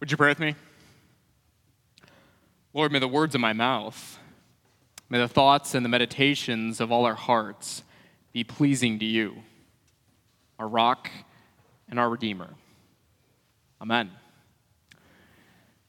Would you pray with me? Lord, may the words of my mouth, may the thoughts and the meditations of all our hearts be pleasing to you, our rock and our redeemer. Amen.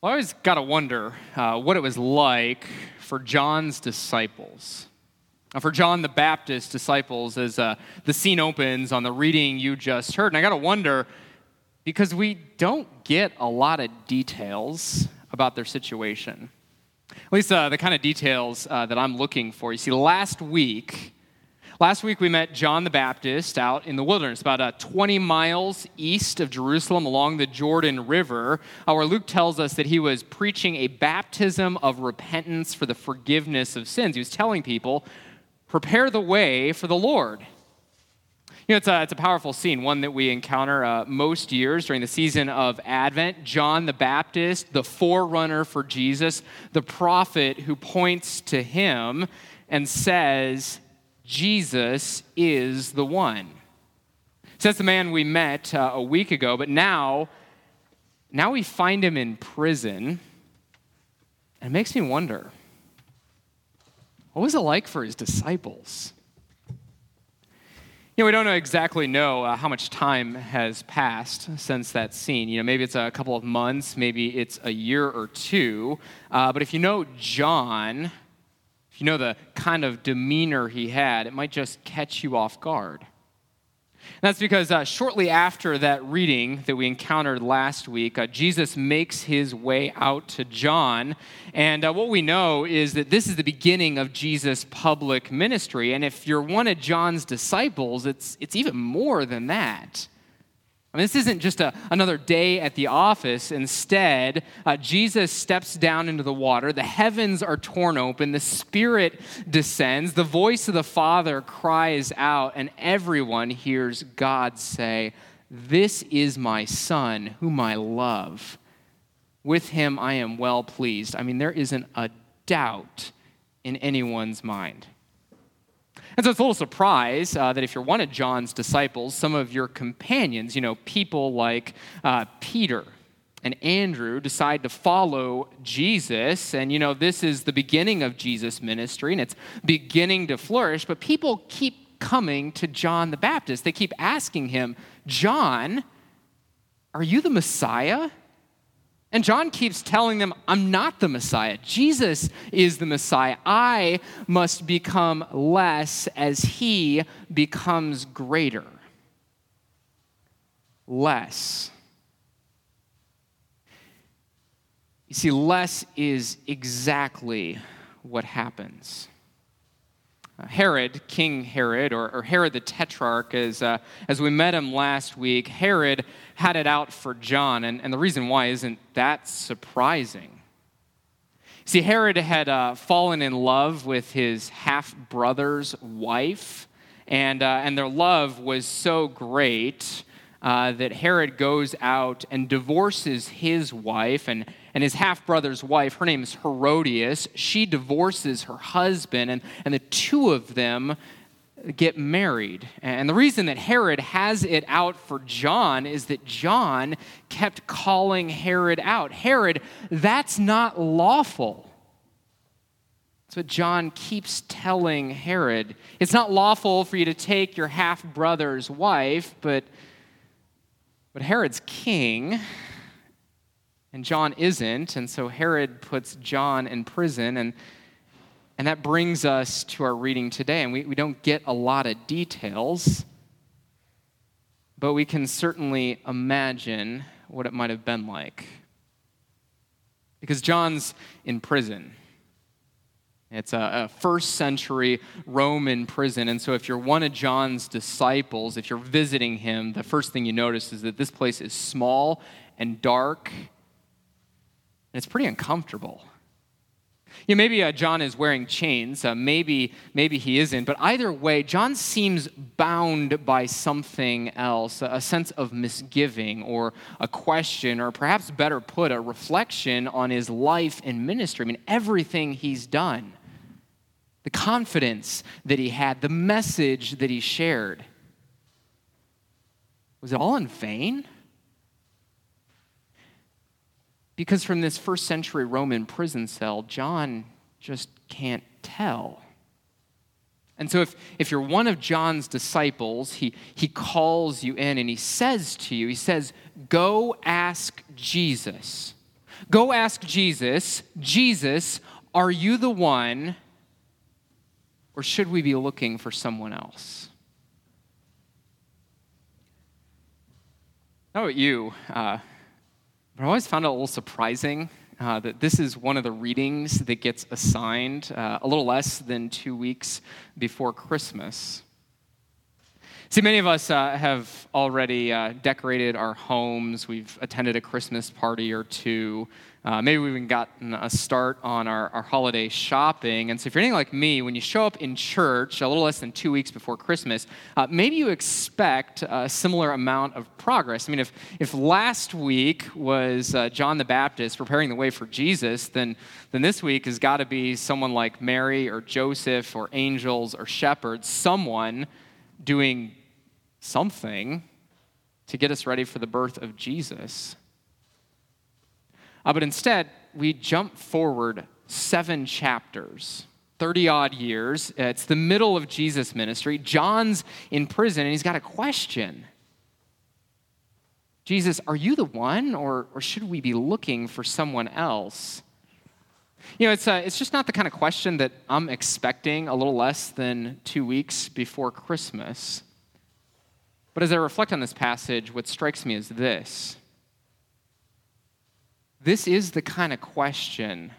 Well, I always got to wonder uh, what it was like for John's disciples. Uh, for John the Baptist's disciples, as uh, the scene opens on the reading you just heard. And I got to wonder because we don't get a lot of details about their situation. At least uh, the kind of details uh, that I'm looking for. You see, last week, last week we met John the Baptist out in the wilderness, about uh, 20 miles east of Jerusalem along the Jordan River, uh, where Luke tells us that he was preaching a baptism of repentance for the forgiveness of sins. He was telling people, prepare the way for the Lord. You know, it's a, it's a powerful scene, one that we encounter uh, most years during the season of Advent. John the Baptist, the forerunner for Jesus, the prophet who points to him and says, Jesus is the one. That's the man we met uh, a week ago, but now, now we find him in prison. And it makes me wonder what was it like for his disciples? You know, we don't exactly know uh, how much time has passed since that scene. You know, maybe it's a couple of months, maybe it's a year or two. Uh, but if you know John, if you know the kind of demeanor he had, it might just catch you off guard. And that's because uh, shortly after that reading that we encountered last week, uh, Jesus makes his way out to John. And uh, what we know is that this is the beginning of Jesus' public ministry. And if you're one of John's disciples, it's, it's even more than that. I mean, this isn't just a, another day at the office. Instead, uh, Jesus steps down into the water. The heavens are torn open. The Spirit descends. The voice of the Father cries out, and everyone hears God say, This is my Son, whom I love. With him I am well pleased. I mean, there isn't a doubt in anyone's mind. And so it's a little surprise uh, that if you're one of John's disciples, some of your companions, you know, people like uh, Peter and Andrew, decide to follow Jesus. And, you know, this is the beginning of Jesus' ministry and it's beginning to flourish. But people keep coming to John the Baptist. They keep asking him, John, are you the Messiah? And John keeps telling them, I'm not the Messiah. Jesus is the Messiah. I must become less as he becomes greater. Less. You see, less is exactly what happens. Herod, King Herod, or, or Herod the Tetrarch, as, uh, as we met him last week, Herod had it out for John. And, and the reason why isn't that surprising. See, Herod had uh, fallen in love with his half brother's wife, and, uh, and their love was so great uh, that Herod goes out and divorces his wife and, and his half brother's wife. Her name is Herodias. She divorces her husband, and, and the two of them get married. And the reason that Herod has it out for John is that John kept calling Herod out. Herod, that's not lawful. That's what John keeps telling Herod. It's not lawful for you to take your half brother's wife, but but Herod's king, and John isn't, and so Herod puts John in prison, and, and that brings us to our reading today. And we, we don't get a lot of details, but we can certainly imagine what it might have been like. Because John's in prison. It's a, first century Roman prison. And so, if you're one of John's disciples, if you're visiting him, the first thing you notice is that this place is small and dark, and it's pretty uncomfortable. You know, maybe uh, John is wearing chains. Uh, maybe, maybe he isn't. But either way, John seems bound by something else a sense of misgiving or a question, or perhaps better put, a reflection on his life and ministry. I mean, everything he's done the confidence that he had, the message that he shared. Was it all in vain? Because from this first century Roman prison cell, John just can't tell. And so, if, if you're one of John's disciples, he, he calls you in and he says to you, He says, Go ask Jesus. Go ask Jesus, Jesus, are you the one, or should we be looking for someone else? How about you? Uh, I always found it a little surprising uh, that this is one of the readings that gets assigned uh, a little less than two weeks before Christmas. See, many of us uh, have already uh, decorated our homes. We've attended a Christmas party or two. Uh, maybe we've even gotten a start on our, our holiday shopping. And so, if you're anything like me, when you show up in church a little less than two weeks before Christmas, uh, maybe you expect a similar amount of progress. I mean, if, if last week was uh, John the Baptist preparing the way for Jesus, then, then this week has got to be someone like Mary or Joseph or angels or shepherds, someone doing something to get us ready for the birth of Jesus. Uh, but instead, we jump forward seven chapters, 30 odd years. It's the middle of Jesus' ministry. John's in prison and he's got a question Jesus, are you the one, or, or should we be looking for someone else? You know, it's, uh, it's just not the kind of question that I'm expecting a little less than two weeks before Christmas. But as I reflect on this passage, what strikes me is this this is the kind of question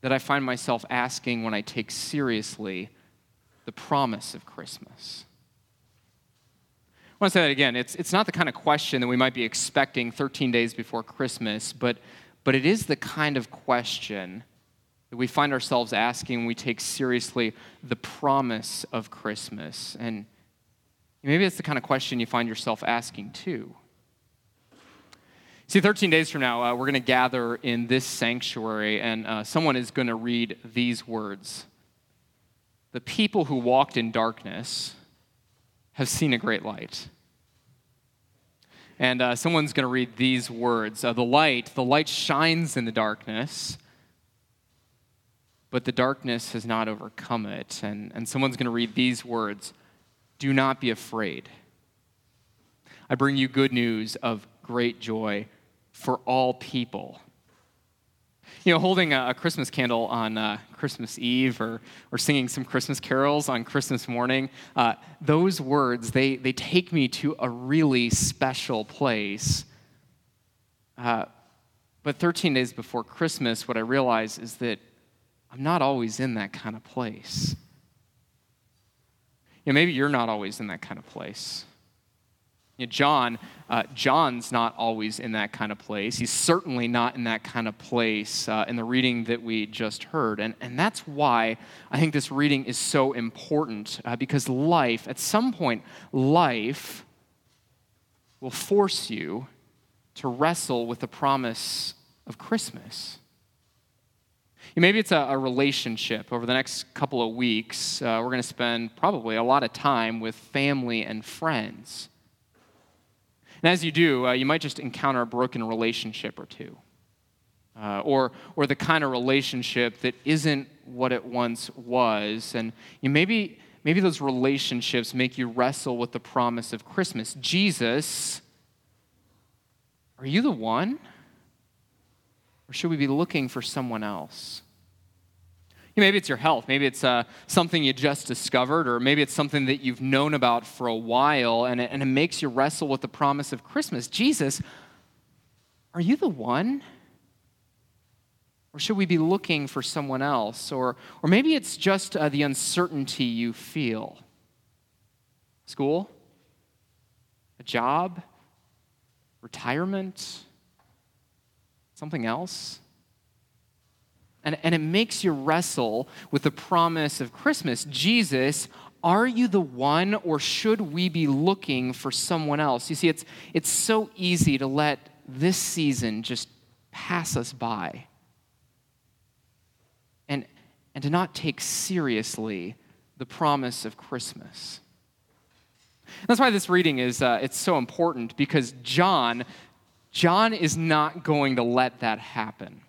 that I find myself asking when I take seriously the promise of Christmas. I want to say that again. It's, it's not the kind of question that we might be expecting 13 days before Christmas, but, but it is the kind of question that we find ourselves asking when we take seriously the promise of Christmas. And Maybe it's the kind of question you find yourself asking too. See, 13 days from now, uh, we're going to gather in this sanctuary, and uh, someone is going to read these words The people who walked in darkness have seen a great light. And uh, someone's going to read these words uh, The light, the light shines in the darkness, but the darkness has not overcome it. And, and someone's going to read these words do not be afraid. I bring you good news of great joy for all people. You know, holding a, Christmas candle on uh, Christmas Eve or, or singing some Christmas carols on Christmas morning, uh, those words, they, they take me to a really special place. Uh, but 13 days before Christmas, what I realize is that I'm not always in that kind of place You know, maybe you're not always in that kind of place. John, uh, John's not always in that kind of place. He's certainly not in that kind of place uh, in the reading that we just heard. And, and that's why I think this reading is so important uh, because life, at some point, life will force you to wrestle with the promise of Christmas. Maybe it's a, a, relationship. Over the next couple of weeks, uh, we're going to spend probably a lot of time with family and friends. And as you do, uh, you might just encounter a broken relationship or two, uh, or, or the kind of relationship that isn't what it once was. And you maybe, maybe those relationships make you wrestle with the promise of Christmas. Jesus, are you the one? Or should we be looking for someone else? Maybe it's your health. Maybe it's uh, something you just discovered, or maybe it's something that you've known about for a while, and it, and it makes you wrestle with the promise of Christmas. Jesus, are you the one? Or should we be looking for someone else? Or, or maybe it's just uh, the uncertainty you feel. School? A job? Retirement? Something else? And, and it makes you wrestle with the promise of Christmas. Jesus, are you the one, or should we be looking for someone else? You see, it's, it's so easy to let this season just pass us by and, and to not take seriously the promise of Christmas. That's why this reading is uh, it's so important because John John is not going to let that happen.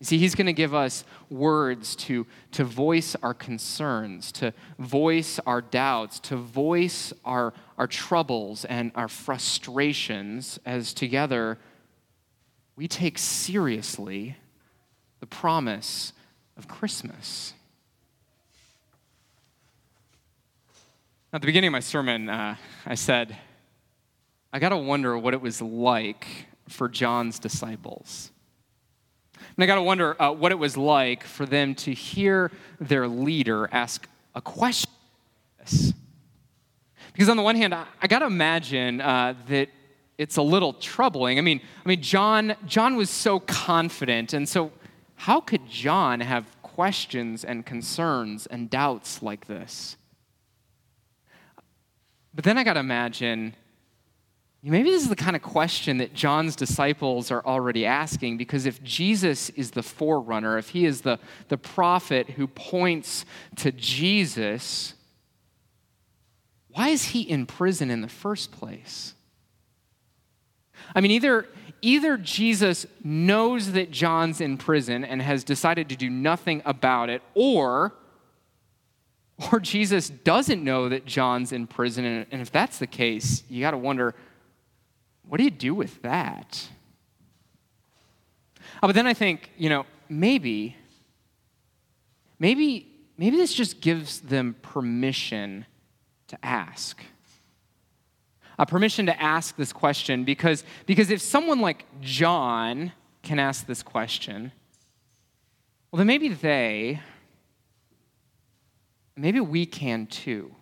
You see, he's going to give us words to, to voice our concerns, to voice our doubts, to voice our, our troubles and our frustrations as together we take seriously the promise of Christmas. At the beginning of my sermon, uh, I said, I got to wonder what it was like for John's disciples. And I got to wonder uh, what it was like for them to hear their leader ask a question. Because on the one hand, I, I got to imagine uh, that it's a little troubling. I mean, I mean, John, John was so confident, and so how could John have questions and concerns and doubts like this? But then I got to imagine maybe this is the kind of question that John's disciples are already asking because if Jesus is the forerunner, if he is the, the prophet who points to Jesus, why is he in prison in the first place? I mean, either, either Jesus knows that John's in prison and has decided to do nothing about it, or or Jesus doesn't know that John's in prison. And if that's the case, you got to wonder what do you do with that? Oh, but then I think, you know, maybe, maybe, maybe this just gives them permission to ask. A permission to ask this question because, because if someone like John can ask this question, well, then maybe they maybe we can too.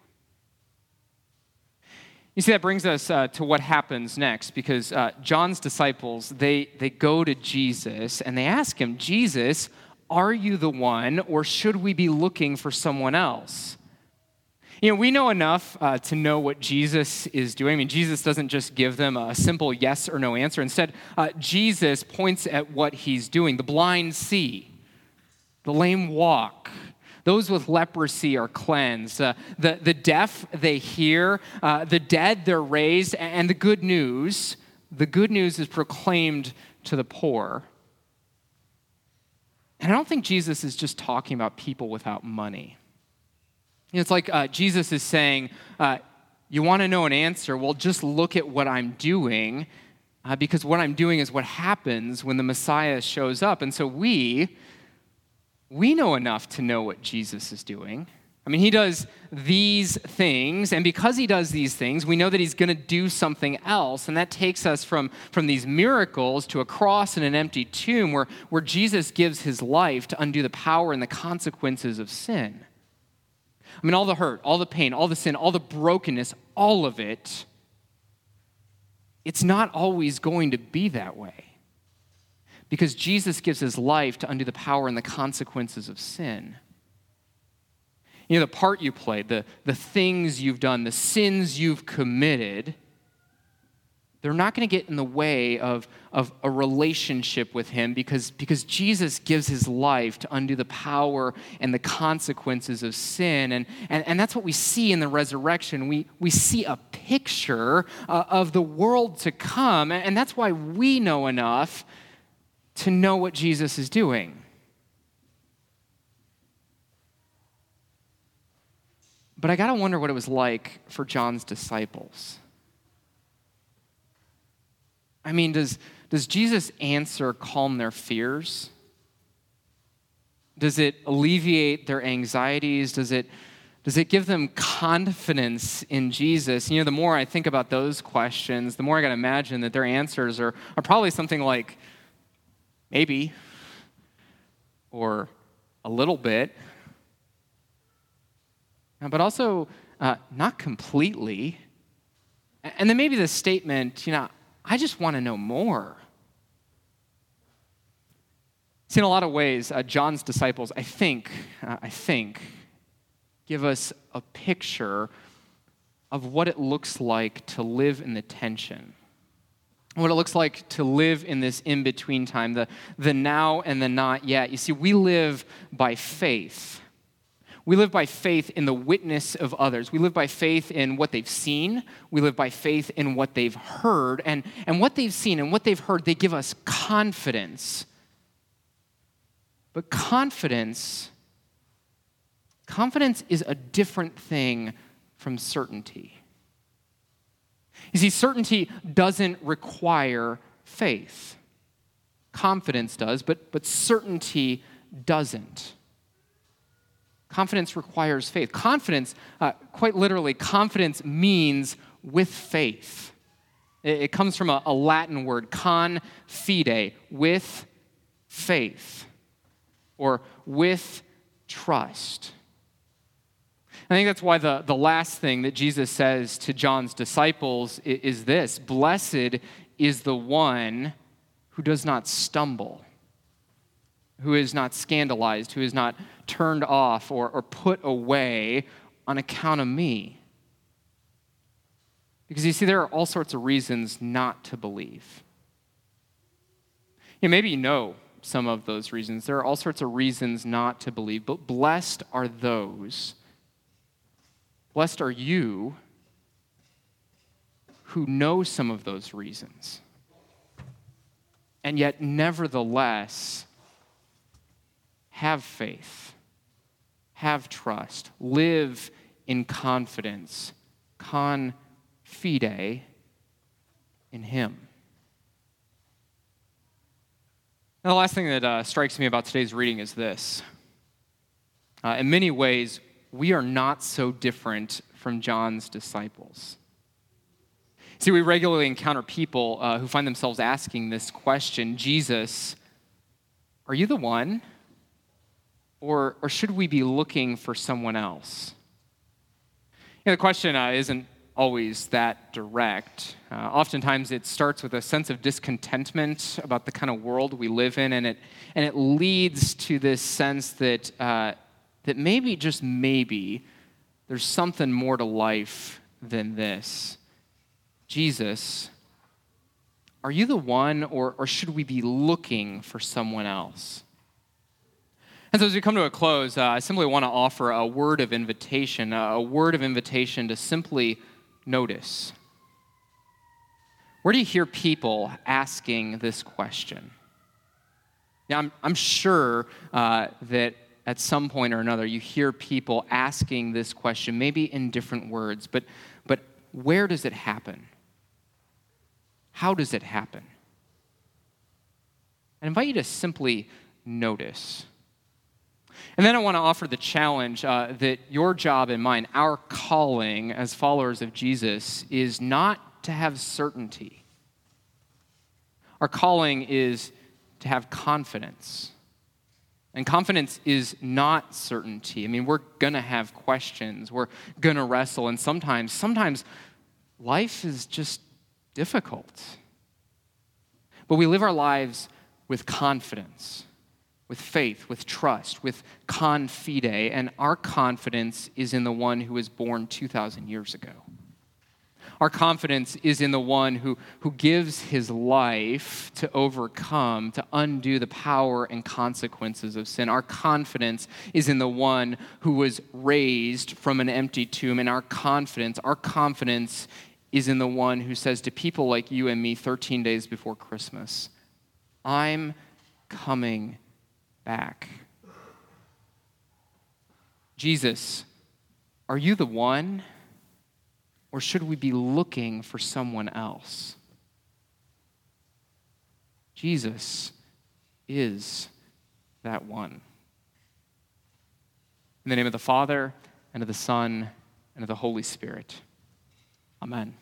You see, that brings us uh, to what happens next because uh, John's disciples, they, they go to Jesus and they ask him, Jesus, are you the one or should we be looking for someone else? You know, we know enough uh, to know what Jesus is doing. I mean, Jesus doesn't just give them a simple yes or no answer. Instead, uh, Jesus points at what he's doing. The blind see, the lame walk, those with leprosy are cleansed. Uh, the, the deaf, they hear. Uh, the dead, they're raised. And the good news, the good news is proclaimed to the poor. And I don't think Jesus is just talking about people without money. It's like uh, Jesus is saying, uh, You want to know an answer? Well, just look at what I'm doing, uh, because what I'm doing is what happens when the Messiah shows up. And so we, we know enough to know what Jesus is doing. I mean, he does these things, and because he does these things, we know that he's going to do something else. And that takes us from, from these miracles to a cross and an empty tomb where, where Jesus gives his life to undo the power and the consequences of sin. I mean, all the hurt, all the pain, all the sin, all the brokenness, all of it, it's not always going to be that way because Jesus gives his life to undo the power and the consequences of sin. You know, the part you played, the, the things you've done, the sins you've committed, they're not going to get in the way of, of a relationship with him because, because Jesus gives his life to undo the power and the consequences of sin. And, and, and that's what we see in the resurrection. We, we see a picture uh, of the world to come. And that's why we know enough to know what Jesus is doing. But I got to wonder what it was like for John's disciples. I mean, does, does Jesus' answer calm their fears? Does it alleviate their anxieties? Does it, does it give them confidence in Jesus? You know, the more I think about those questions, the more I got to imagine that their answers are, are probably something like, Maybe. Or a little bit. But also, uh, not completely. And then maybe the statement, you know, I just want to know more. See, in a lot of ways, uh, John's disciples, I think, uh, I think, give us a picture of what it looks like to live in the tension what it looks like to live in this in between time, the, the now and the not yet. You see, we live by faith. We live by faith in the witness of others. We live by faith in what they've seen. We live by faith in what they've heard. And, and what they've seen and what they've heard, they give us confidence. But confidence, confidence is a different thing from certainty. You see, certainty doesn't require faith. Confidence does, but, but certainty doesn't. Confidence requires faith. Confidence, uh, quite literally, confidence means with faith. It, it comes from a, a Latin word, confide, with faith, or with trust. I think that's why the, the last thing that Jesus says to John's disciples is, is this Blessed is the one who does not stumble who is not scandalized, who is not turned off or, or put away on account of me. Because you see, there are all sorts of reasons not to believe. Maybe you know some of those reasons. There are all sorts of reasons not to believe, but blessed are those, blessed are you who know some of those reasons, and yet nevertheless have faith, have trust, live in confidence, confide in Him. Now, the last thing that uh, strikes me about today's reading is this. Uh, in many ways, we are not so different from John's disciples. See, we regularly encounter people uh, who find themselves asking this question Jesus, are you the one? Or, or should we be looking for someone else? You know, the question uh, isn't always that direct. Uh, oftentimes it starts with a sense of discontentment about the kind of world we live in, and it, and it leads to this sense that, uh, that maybe, just maybe, there's something more to life than this. Jesus, are you the one, or, or should we be looking for someone else? And so, as we come to a close, uh, I simply want to offer a word of invitation, a word of invitation to simply notice. Where do you hear people asking this question? Now, I'm, I'm sure uh, that at some point or another you hear people asking this question, maybe in different words, but, but where does it happen? How does it happen? I invite you to simply notice. And then I want to offer the challenge uh, that your job and mine, our calling as followers of Jesus, is not to have certainty. Our calling is to have confidence. And confidence is not certainty. I mean, we're going to have questions. We're going to wrestle. And sometimes, sometimes life is just difficult. But we live our lives with confidence with faith, with trust, with confide, and our confidence is in the one who was born 2,000 years ago. Our confidence is in the one who, who gives his life to overcome, to undo the power and consequences of sin. Our confidence is in the one who was raised from an empty tomb. And our confidence, our confidence is in the one who says to people like you and me 13 days before Christmas, I'm coming back. Jesus, are you the one? Or should we be looking for someone else? Jesus is that one. In the name of the Father, and of the Son, and of the Holy Spirit. Amen.